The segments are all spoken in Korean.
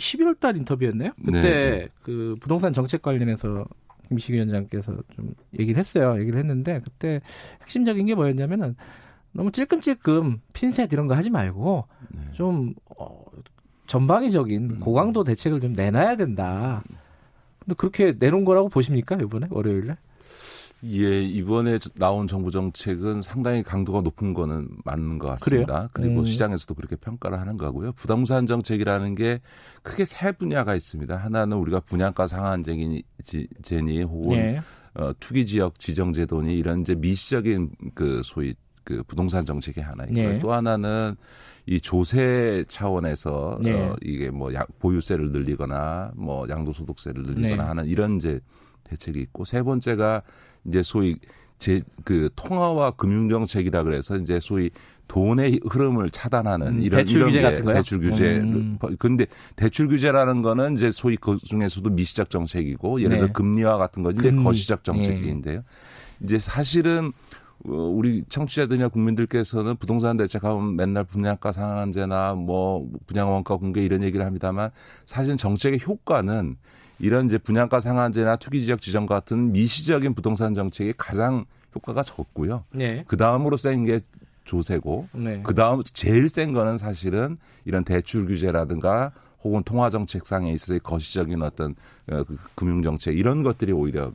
11월 달 인터뷰였나요? 그때 네. 그 부동산 정책 관련해서 김식 위원장께서 좀 얘기를 했어요. 얘기를 했는데 그때 핵심적인 게 뭐였냐면은 너무 찔끔찔끔 핀셋 이런 거 하지 말고 네. 좀 어, 전방위적인 음. 고강도 대책을 좀 내놔야 된다. 근데 그렇게 내놓은 거라고 보십니까 이번에 월요일에? 예, 이번에 나온 정부 정책은 상당히 강도가 높은 거는 맞는 것 같습니다. 그래요? 그리고 음. 시장에서도 그렇게 평가를 하는 거고요. 부동산 정책이라는 게 크게 세 분야가 있습니다. 하나는 우리가 분양가 상한제니 제니 혹은 예. 어, 투기 지역 지정 제도니 이런 이제 미시적인 그 소위 그 부동산 정책의 하나 있고요. 네. 또 하나는 이 조세 차원에서 네. 어, 이게 뭐 야, 보유세를 늘리거나 뭐 양도소득세를 늘리거나 네. 하는 이런 이제 대책이 있고 세 번째가 이제 소위 제 그 통화와 금융 정책이라 그래서 이제 소위 돈의 흐름을 차단하는 음, 이런 대출 규제 같은 거요? 대출 규제. 음. 근데 대출 규제라는 거는 이제 소위 그 중에서도 미시적 정책이고 예를 들어 네. 금리와 같은 건 이제 거시적 정책인데요. 네. 이제 사실은 어, 우리 청취자들이나 국민들께서는 부동산 대책하면 맨날 분양가 상한제나 뭐 분양 원가 공개 이런 얘기를 합니다만 사실 정책의 효과는 이런 이제 분양가 상한제나 투기 지역 지정 같은 미시적인 부동산 정책이 가장 효과가 적고요. 네. 그 다음으로 센 게 조세고 네. 그 다음 제일 센 거는 사실은 이런 대출 규제라든가 혹은 통화 정책상에 있어서의 거시적인 어떤 어, 그 금융 정책 이런 것들이 오히려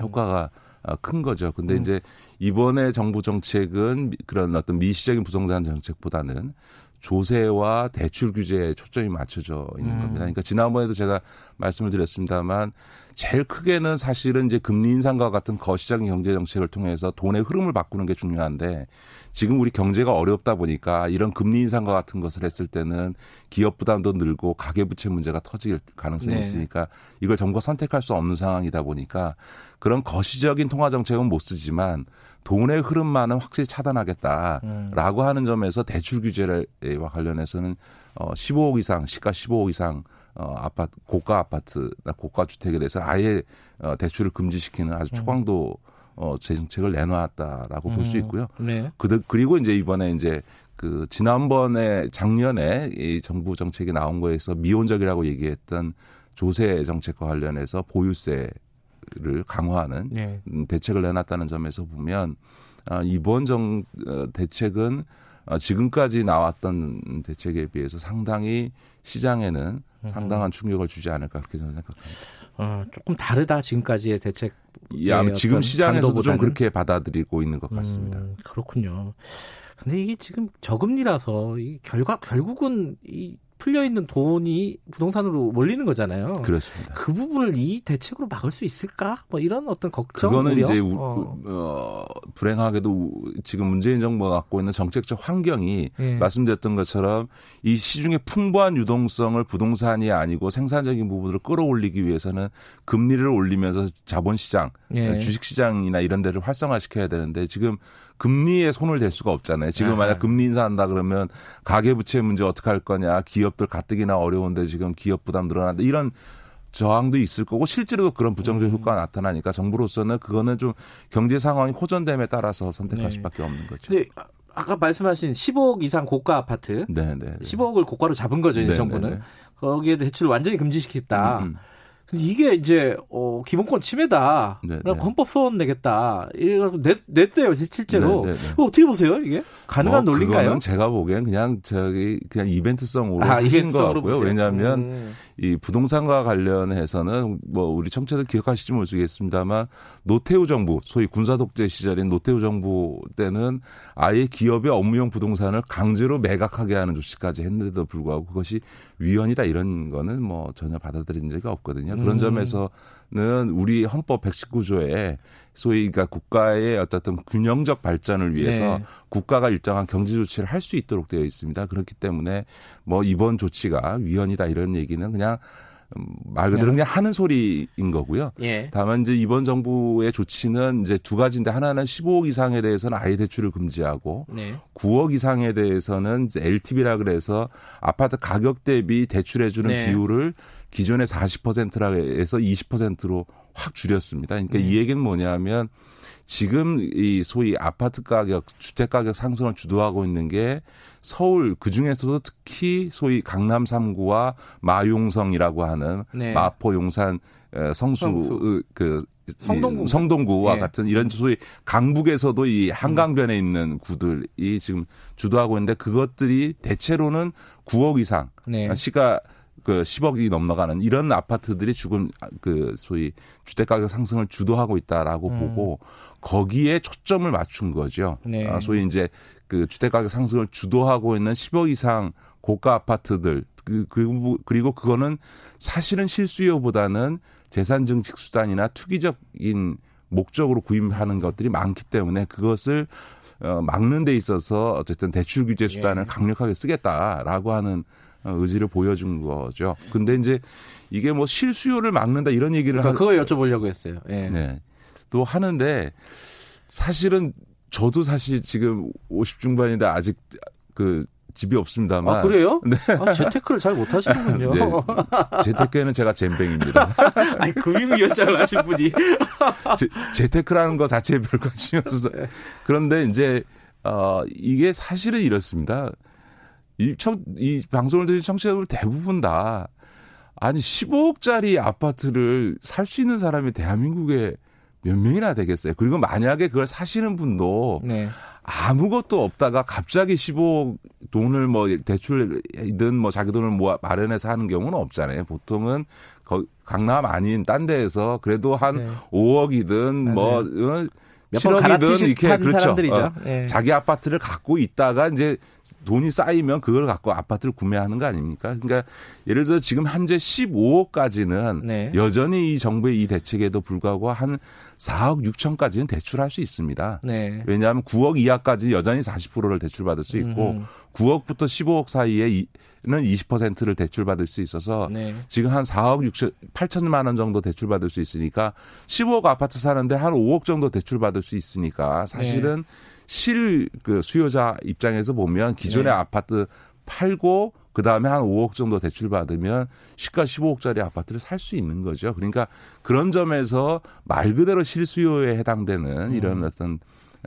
효과가 어, 큰 거죠. 근데 음. 이제 이번에 정부 정책은 그런 어떤 미시적인 부동산 정책보다는 조세와 대출 규제에 초점이 맞춰져 있는 음. 겁니다. 그러니까 지난번에도 제가 말씀을 드렸습니다만 제일 크게는 사실은 이제 금리 인상과 같은 거시적인 경제 정책을 통해서 돈의 흐름을 바꾸는 게 중요한데 지금 우리 경제가 어렵다 보니까 이런 금리 인상과 같은 것을 했을 때는 기업 부담도 늘고 가계 부채 문제가 터질 가능성이 네. 있으니까 이걸 정부가 선택할 수 없는 상황이다 보니까 그런 거시적인 통화 정책은 못 쓰지만 돈의 흐름만은 확실히 차단하겠다라고 음. 하는 점에서 대출 규제와 관련해서는 어 15억 이상 시가 15억 이상 어 아파트 고가 아파트나 고가 주택에 대해서 아예 어 대출을 금지시키는 아주 음. 초강도 어 재정책을 내놓았다라고 음. 볼수 있고요. 네. 그 그리고 이제 이번에 이제 그 지난번에 작년에 이 정부 정책이 나온 거에서 미온적이라고 얘기했던 조세 정책과 관련해서 보유세 를 강화하는 네. 대책을 내놨다는 점에서 보면 아, 이번 정 어, 대책은 어, 지금까지 나왔던 대책에 비해서 상당히 시장에는 음. 상당한 충격을 주지 않을까 그렇게 저는 생각합니다. 어, 조금 다르다 지금까지의 대책. 예, 지금 시장에서도 좀 그렇게 받아들이고 있는 것 같습니다. 음, 그렇군요. 근데 이게 지금 저금리라서 이 결과 결국은 이 풀려 있는 돈이 부동산으로 몰리는 거잖아요. 그렇습니다. 그 부분을 이 대책으로 막을 수 있을까? 뭐 이런 어떤 걱정. 그거는 우려? 이제 우, 어. 어. 불행하게도 지금 문재인 정부가 갖고 있는 정책적 환경이 예. 말씀드렸던 것처럼 이 시중에 풍부한 유동성을 부동산이 아니고 생산적인 부분으로 끌어올리기 위해서는 금리를 올리면서 자본시장, 예. 주식시장이나 이런 데를 활성화시켜야 되는데 지금 금리에 손을 댈 수가 없잖아요. 지금 만약 금리 인사한다 그러면 가계부채 문제 어떻게 할 거냐, 기업들 가뜩이나 어려운데 지금 기업 부담 늘어난다 이런 저항도 있을 거고 실제로 그런 부정적 음. 효과가 나타나니까 정부로서는 그거는 좀 경제 상황이 호전됨에 따라서 선택할 네. 수밖에 없는 거죠. 네. 아까 말씀하신 15억 이상 고가 아파트, 네네. 네, 15억을 고가로 잡은 거죠, 네 정부는. 네, 네. 거기에 대출 완전히 금지시켰다. 음, 음. 이게 이제 어 기본권 침해다. 네, 네. 헌법 소원 내겠다. 이래가지고 냈, 냈어요 실제로. 네, 네, 네. 어, 어떻게 보세요 이게 가능한 뭐, 논리인가요? 그거는 제가 보기엔 그냥 저기 그냥 이벤트성으로 아, 하신 것 같고요. 보세요. 왜냐하면 음. 이 부동산과 관련해서는 뭐 우리 청취자들 기억하실지 모르겠습니다만 노태우 정부 소위 군사 독재 시절인 노태우 정부 때는 아예 기업의 업무용 부동산을 강제로 매각하게 하는 조치까지 했는데도 불구하고 그것이 위헌이다 이런 거는 뭐 전혀 받아들인 적이 없거든요. 그런 음. 점에서는 우리 헌법 119조에 소위 그러니까 국가의 어떤 균형적 발전을 위해서 네. 국가가 일정한 경제 조치를 할 수 있도록 되어 있습니다. 그렇기 때문에 뭐 이번 조치가 위헌이다 이런 얘기는 그냥 말 그대로 그냥 하는 소리인 거고요. 예. 다만 이제 이번 정부의 조치는 이제 두 가지인데 하나는 15억 이상에 대해서는 아예 대출을 금지하고 네. 9억 이상에 대해서는 이제 LTV라 그래서 아파트 가격 대비 대출해 주는 네. 비율을 기존의 40%라 해서 20%로 확 줄였습니다. 그러니까 네. 이 얘기는 뭐냐면 지금 이 소위 아파트 가격, 주택 가격 상승을 주도하고 있는 게 서울 그 중에서도 특히 소위 강남 3구와 마용성이라고 하는 네. 마포 용산 에, 성수, 성수. 그 성동구. 이 성동구와 예. 같은 이런 소위 강북에서도 이 한강변에 있는 구들이 지금 주도하고 있는데 그것들이 대체로는 9억 이상 네. 시가 그 10억이 넘어가는 이런 아파트들이 지금 그 소위 주택 가격 상승을 주도하고 있다라고 음. 보고 거기에 초점을 맞춘 거죠. 네. 아, 소위 이제 그 주택 가격 상승을 주도하고 있는 10억 이상 고가 아파트들 그, 그 그리고 그거는 사실은 실수요보다는 재산 증식 수단이나 투기적인 목적으로 구입하는 것들이 많기 때문에 그것을 어, 막는 데 있어서 어쨌든 대출 규제 수단을 예. 강력하게 쓰겠다라고 하는 어, 의지를 보여준 거죠. 근데 이제 이게 뭐 실수요를 막는다 이런 얘기를 그러니까 하, 그걸 여쭤보려고 했어요. 예. 네. 또 하는데 사실은 저도 사실 지금 50 중반인데 아직 그 집이 없습니다만 아 그래요? 네. 아, 재테크를 잘 못하시는군요. 네. 재테크에는 제가 잼뱅입니다. 아니 금융위원장을 하신 분이 제, 재테크라는 거 자체에 별 관심이 없어서 그런데 이제 어 이게 사실은 이렇습니다. 이, 청, 이 방송을 들은 청취자들 대부분 다 아니 15억짜리 아파트를 살 수 있는 사람이 대한민국에 몇 명이나 되겠어요. 그리고 만약에 그걸 사시는 분도 네. 아무것도 없다가 갑자기 15억 돈을 뭐 대출이든 뭐 자기 돈을 모아 마련해서 하는 경우는 없잖아요. 보통은 거, 강남 아닌 딴 데에서 그래도 한 네. 5억이든 뭐 어, 몇번 7억이든 갈아치신 이렇게 그렇죠. 어, 예. 자기 아파트를 갖고 있다가 이제 돈이 쌓이면 그걸 갖고 아파트를 구매하는 거 아닙니까? 그러니까 예를 들어 지금 현재 15억까지는 네. 여전히 이 정부의 이 대책에도 불구하고 한 4억 6천까지는 대출할 수 있습니다. 네. 왜냐하면 9억 이하까지 여전히 40%를 대출받을 수 있고 음. 9억부터 15억 사이에는 20%를 대출받을 수 있어서 네. 지금 한 4억 6천 8천만 원 정도 대출받을 수 있으니까 15억 아파트 사는데 한 5억 정도 대출받을 수 있으니까 사실은 실 그 수요자 입장에서 보면 기존의 네. 아파트 팔고 그 다음에 한 5억 정도 대출 받으면 시가 15억짜리 아파트를 살 수 있는 거죠. 그러니까 그런 점에서 말 그대로 실수요에 해당되는 이런 어떤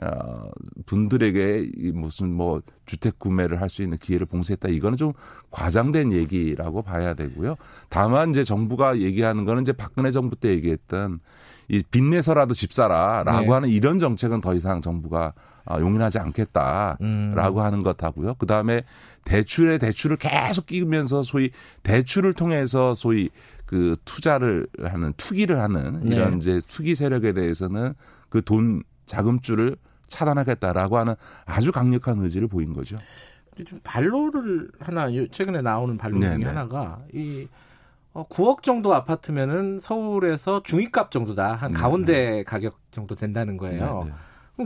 어, 분들에게 이 무슨 뭐 주택 구매를 할 수 있는 기회를 봉쇄했다. 이거는 좀 과장된 얘기라고 봐야 되고요. 다만 이제 정부가 얘기하는 거는 이제 박근혜 정부 때 얘기했던 이 빚내서라도 집 사라라고 네. 하는 이런 정책은 더 이상 정부가 아, 용인하지 않겠다라고 음. 하는 것하고요. 그 다음에 대출에 대출을 계속 끼면서 소위 대출을 통해서 소위 그 투자를 하는 투기를 하는 이런 네. 이제 투기 세력에 대해서는 그 돈 자금줄을 차단하겠다라고 하는 아주 강력한 의지를 보인 거죠. 좀 반로를 하나 요- 최근에 나오는 반로 네네. 중에 하나가 이 어, 9억 정도 아파트면은 서울에서 중위값 정도다 한 네네. 가운데 가격 정도 된다는 거예요. 네, 네.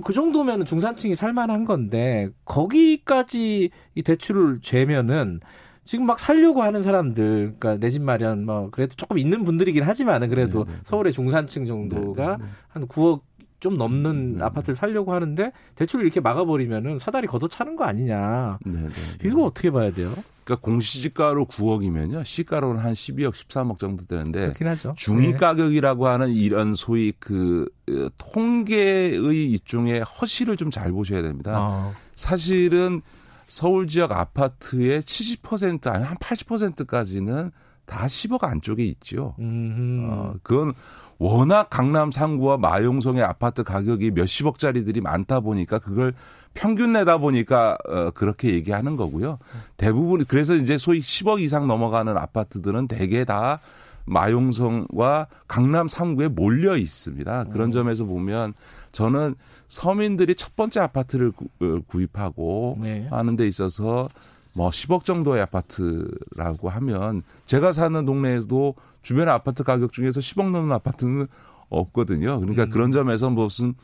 그 정도면 중산층이 살만한 건데 거기까지 이 대출을 죄면은 지금 막 살려고 하는 사람들, 그러니까 내 집 마련 뭐 그래도 조금 있는 분들이긴 하지만은 그래도 네네. 서울의 중산층 정도가 네, 네, 네. 한 9억 좀 넘는 네. 아파트를 살려고 하는데 대출을 이렇게 막아버리면은 사다리 걷어차는 거 아니냐. 네, 네, 네. 이거 어떻게 봐야 돼요? 그러니까 공시지가로 9억이면요. 시가로는 한 12억, 13억 정도 되는데 그렇긴 하죠. 중위 네. 가격이라고 하는 이런 소위 그 어, 통계의 일종의 허실을 좀잘 보셔야 됩니다. 어, 사실은 서울 지역 아파트의 70% 아니 한 80%까지는 다 10억 안쪽에 있죠. 음, 어, 그건 워낙 강남 상구와 마용성의 아파트 가격이 몇십억짜리들이 많다 보니까 그걸 평균 내다 보니까 어, 그렇게 얘기하는 거고요. 대부분 그래서 이제 소위 10억 이상 넘어가는 아파트들은 대개 다 마용성과 강남 3구에 몰려 있습니다. 그런 점에서 보면 저는 서민들이 첫 번째 아파트를 구, 어, 구입하고 네. 하는 데 있어서 뭐 10억 정도의 아파트라고 하면 제가 사는 동네에도 주변의 아파트 가격 중에서 10억 넘는 아파트는 없거든요. 그러니까 음. 그런 점에서 무슨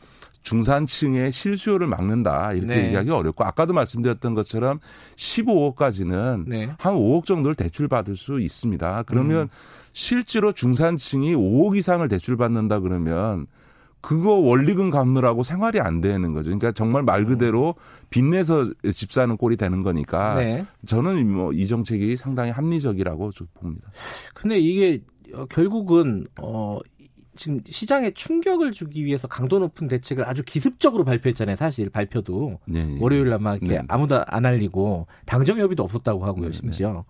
중산층의 실수요를 막는다 이렇게 네. 얘기하기 어렵고 아까도 말씀드렸던 것처럼 15억까지는 네. 한 5억 정도를 대출 받을 수 있습니다. 그러면 음. 실제로 중산층이 5억 이상을 대출 받는다 그러면 그거 원리금 갚느라고 생활이 안 되는 거죠. 그러니까 정말 말 그대로 빚내서 집 사는 꼴이 되는 거니까 네. 저는 뭐 이 정책이 상당히 합리적이라고 좀 봅니다. 근데 이게 어, 결국은 어 지금 시장에 충격을 주기 위해서 강도 높은 대책을 아주 기습적으로 발표했잖아요. 사실 발표도 네, 네. 월요일 날막 이렇게 네. 아무도 안 알리고 당정 협의도 없었다고 하고요, 네, 심지어.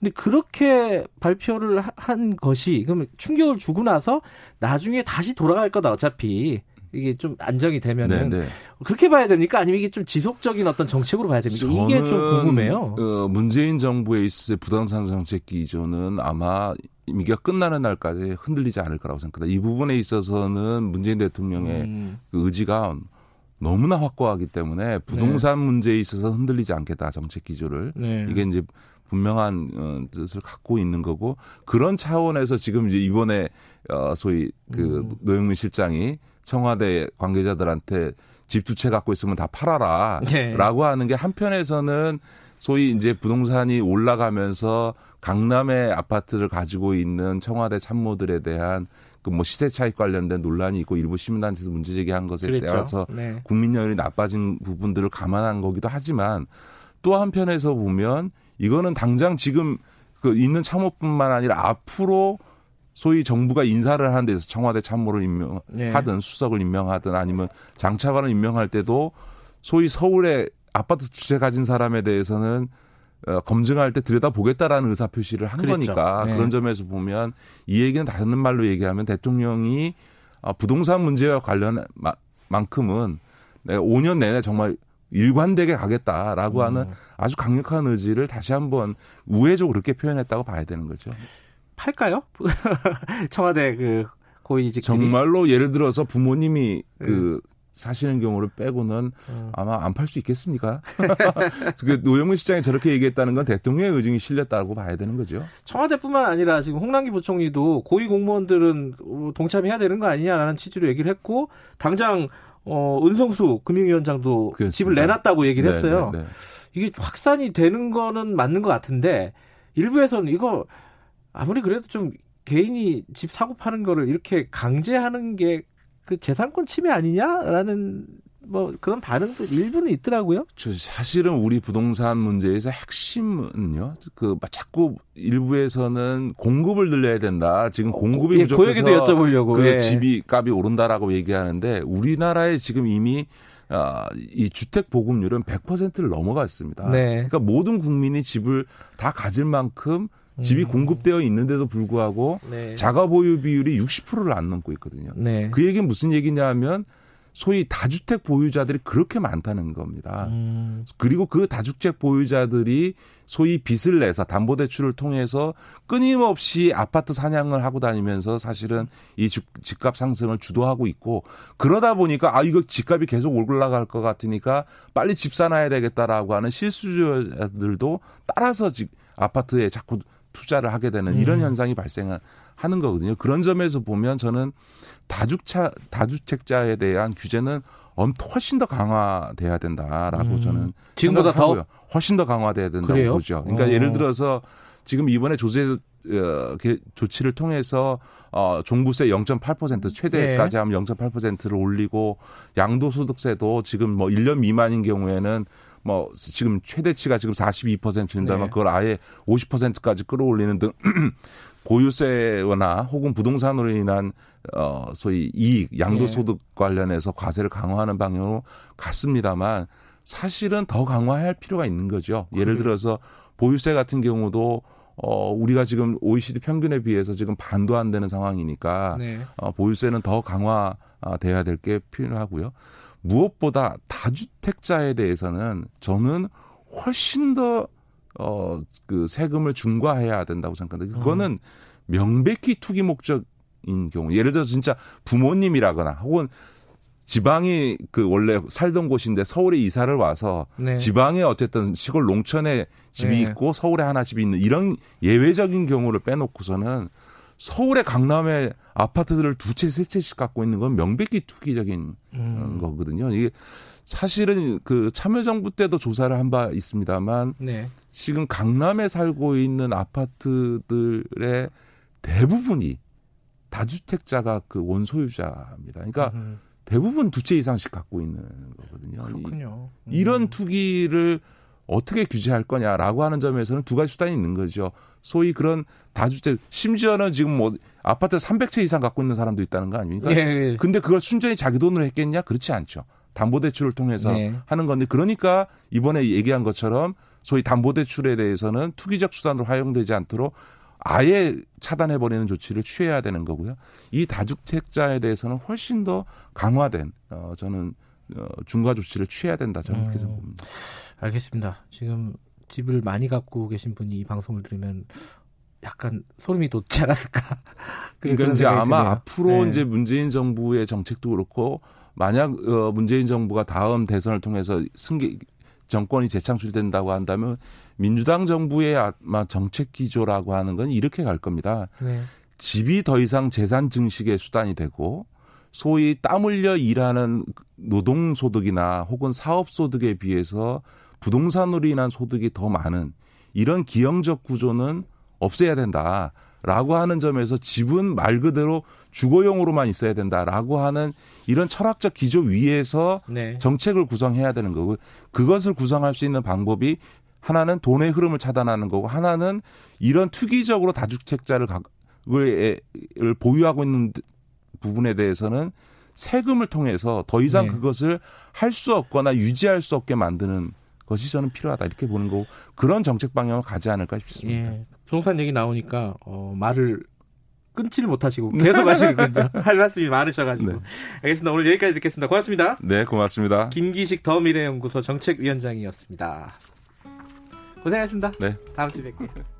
근데 그렇게 발표를 하- 한 것이 그러면 충격을 주고 나서 나중에 다시 돌아갈 거다 어차피 이게 좀 안정이 되면은 네, 네. 그렇게 봐야 됩니까? 아니면 이게 좀 지속적인 어떤 정책으로 봐야 됩니까? 이게 좀 궁금해요. 어, 문재인 정부에 있을 때 부동산 정책 기조는 아마 임기가 끝나는 날까지 흔들리지 않을 거라고 생각합니다. 이 부분에 있어서는 문재인 대통령의 음, 그 의지가 너무나 확고하기 때문에 부동산 문제에 있어서 흔들리지 않겠다 정책 기조를 네. 이게 이제 분명한 어, 뜻을 갖고 있는 거고 그런 차원에서 지금 이제 이번에 어 소위 그 음. 노영민 실장이 청와대 관계자들한테 집 두 채 갖고 있으면 다 팔아라라고 네. 하는 게 한편에서는 소위 이제 부동산이 올라가면서 강남의 아파트를 가지고 있는 청와대 참모들에 대한 그 뭐 시세 차익 관련된 논란이 있고 일부 시민단체에서 문제 제기한 것에 그랬죠. 따라서 네. 국민연이 나빠진 부분들을 감안한 거기도 하지만 또 한편에서 보면 이거는 당장 지금 그 있는 참모뿐만 아니라 앞으로 소위 정부가 인사를 하는 데서 청와대 참모를 임명하든 네. 수석을 임명하든 아니면 장차관을 임명할 때도 소위 서울에 아파트 주체 가진 사람에 대해서는 어, 검증할 때 들여다보겠다라는 의사표시를 한 그랬죠. 거니까 네. 그런 점에서 보면 이 얘기는 다른 말로 얘기하면 대통령이 아, 부동산 문제와 관련 마- 만큼은 내가 5년 내내 정말 일관되게 가겠다라고 음. 하는 아주 강력한 의지를 다시 한번 우회적으로 그렇게 표현했다고 봐야 되는 거죠. 팔까요? 청와대 그 고위직들이 정말로 예를 들어서 부모님이 네. 그 사시는 경우를 빼고는 어. 아마 안 팔 수 있겠습니까? 그 노영민 시장이 저렇게 얘기했다는 건 대통령의 의중이 실렸다고 봐야 되는 거죠. 청와대뿐만 아니라 지금 홍남기 부총리도 고위 공무원들은 어, 동참해야 되는 거 아니냐라는 취지로 얘기를 했고 당장 어, 은성수 금융위원장도 그렇습니다. 집을 내놨다고 얘기를 네, 했어요. 네, 네. 이게 확산이 되는 거는 맞는 것 같은데 일부에서는 이거 아무리 그래도 좀 개인이 집 사고 파는 거를 이렇게 강제하는 게 그 재산권 침해 아니냐라는 뭐 그런 반응도 일부는 있더라고요. 저 사실은 우리 부동산 문제에서 핵심은요. 그 자꾸 일부에서는 공급을 늘려야 된다. 지금 공급이 예, 부족해서 그 얘기도 여쭤보려고. 그 예. 집이 값이 오른다라고 얘기하는데 우리나라에 지금 이미 아, 이 주택 보급률은 100%를 넘어가 있습니다. 네. 그러니까 모든 국민이 집을 다 가질 만큼 집이 음. 공급되어 있는데도 불구하고 네. 자가 보유 비율이 60%를 안 넘고 있거든요. 네. 그 얘기는 무슨 얘기냐 하면 소위 다주택 보유자들이 그렇게 많다는 겁니다. 음, 그리고 그 다주택 보유자들이 소위 빚을 내서 담보대출을 통해서 끊임없이 아파트 사냥을 하고 다니면서 사실은 이 주- 집값 상승을 주도하고 있고 그러다 보니까 아 이거 집값이 계속 올라갈 것 같으니까 빨리 집 사놔야 되겠다라고 하는 실수요자들도 따라서 집 아파트에 자꾸 투자를 하게 되는 이런 음. 현상이 발생하는 거거든요. 그런 점에서 보면 저는 다주차 다주택자에 대한 규제는 엄 훨씬 더 강화돼야 된다라고 음. 저는 지금보다 더? 훨씬 더 강화돼야 된다고 그래요? 보죠. 그러니까 어. 예를 들어서 지금 이번에 조세 어, 개- 조치를 통해서 어, 종부세 0.8% 최대까지 네. 하면 0.8%를 올리고 양도소득세도 지금 뭐 1년 미만인 경우에는 뭐 지금 최대치가 지금 42%인다면 네. 그걸 아예 50%까지 끌어올리는 등 고유세나 혹은 부동산으로 인한 어 소위 이익 양도소득 네. 관련해서 과세를 강화하는 방향으로 갔습니다만 사실은 더 강화할 필요가 있는 거죠. 예를 들어서 보유세 같은 경우도 어 우리가 지금 OECD 평균에 비해서 지금 반도 안 되는 상황이니까 네. 어, 보유세는 더 강화돼야 될 게 필요하고요. 무엇보다 다주택자에 대해서는 저는 훨씬 더 어, 그 세금을 중과해야 된다고 생각합니다. 그거는 명백히 투기 목적인 경우, 예를 들어서 진짜 부모님이라거나 혹은 지방이 그 원래 살던 곳인데 서울에 이사를 와서 네. 지방에 어쨌든 시골 농촌에 집이 네. 있고 서울에 하나 집이 있는 이런 예외적인 경우를 빼놓고서는 서울의 강남에 아파트들을 두 채, 세 채씩 갖고 있는 건 명백히 투기적인 음. 거거든요. 이게 사실은 그 참여정부 때도 조사를 한 바 있습니다만 네. 지금 강남에 살고 있는 아파트들의 대부분이 다주택자가 그 원소유자입니다. 그러니까 음. 대부분 두 채 이상씩 갖고 있는 거거든요. 그렇군요. 음. 이런 투기를 어떻게 규제할 거냐라고 하는 점에서는 두 가지 수단이 있는 거죠. 소위 그런 다주택 심지어는 지금 뭐 아파트 300채 이상 갖고 있는 사람도 있다는 거 아닙니까? 예. 근데 그걸 순전히 자기 돈으로 했겠냐? 그렇지 않죠. 담보대출을 통해서 네. 하는 건데 그러니까 이번에 얘기한 것처럼 소위 담보대출에 대해서는 투기적 수단으로 활용되지 않도록 아예 차단해버리는 조치를 취해야 되는 거고요. 이 다주택자에 대해서는 훨씬 더 강화된 어, 저는 어, 중과 조치를 취해야 된다 저는 그렇게 음, 봅니다. 알겠습니다. 지금 집을 많이 갖고 계신 분이 이 방송을 들으면 약간 소름이 돋지 않았을까? 그러니까 이제 아마 드네요. 앞으로 네. 이제 문재인 정부의 정책도 그렇고 만약 어, 문재인 정부가 다음 대선을 통해서 승계 정권이 재창출된다고 한다면 민주당 정부의 아마 정책 기조라고 하는 건 이렇게 갈 겁니다. 네. 집이 더 이상 재산 증식의 수단이 되고 소위 땀 흘려 일하는 노동 소득이나 혹은 사업 소득에 비해서 부동산으로 인한 소득이 더 많은 이런 기형적 구조는 없애야 된다. 라고 하는 점에서 집은 말 그대로 주거용으로만 있어야 된다라고 하는 이런 철학적 기조 위에서 네. 정책을 구성해야 되는 거고 그것을 구성할 수 있는 방법이 하나는 돈의 흐름을 차단하는 거고 하나는 이런 투기적으로 다주택자를 을 보유하고 있는 부분에 대해서는 세금을 통해서 더 이상 네. 그것을 할 수 없거나 유지할 수 없게 만드는 것이 저는 필요하다 이렇게 보는 거고 그런 정책 방향을 가지 않을까 싶습니다. 예. 부동산 얘기 나오니까 어, 말을 끊지를 못하시고 계속 하시는군요. 할 말씀이 많으셔가지고. 네. 알겠습니다. 오늘 여기까지 듣겠습니다. 고맙습니다. 네, 고맙습니다. 김기식 더미래연구소 정책위원장이었습니다. 고생하셨습니다. 네. 다음 주에 뵐게요.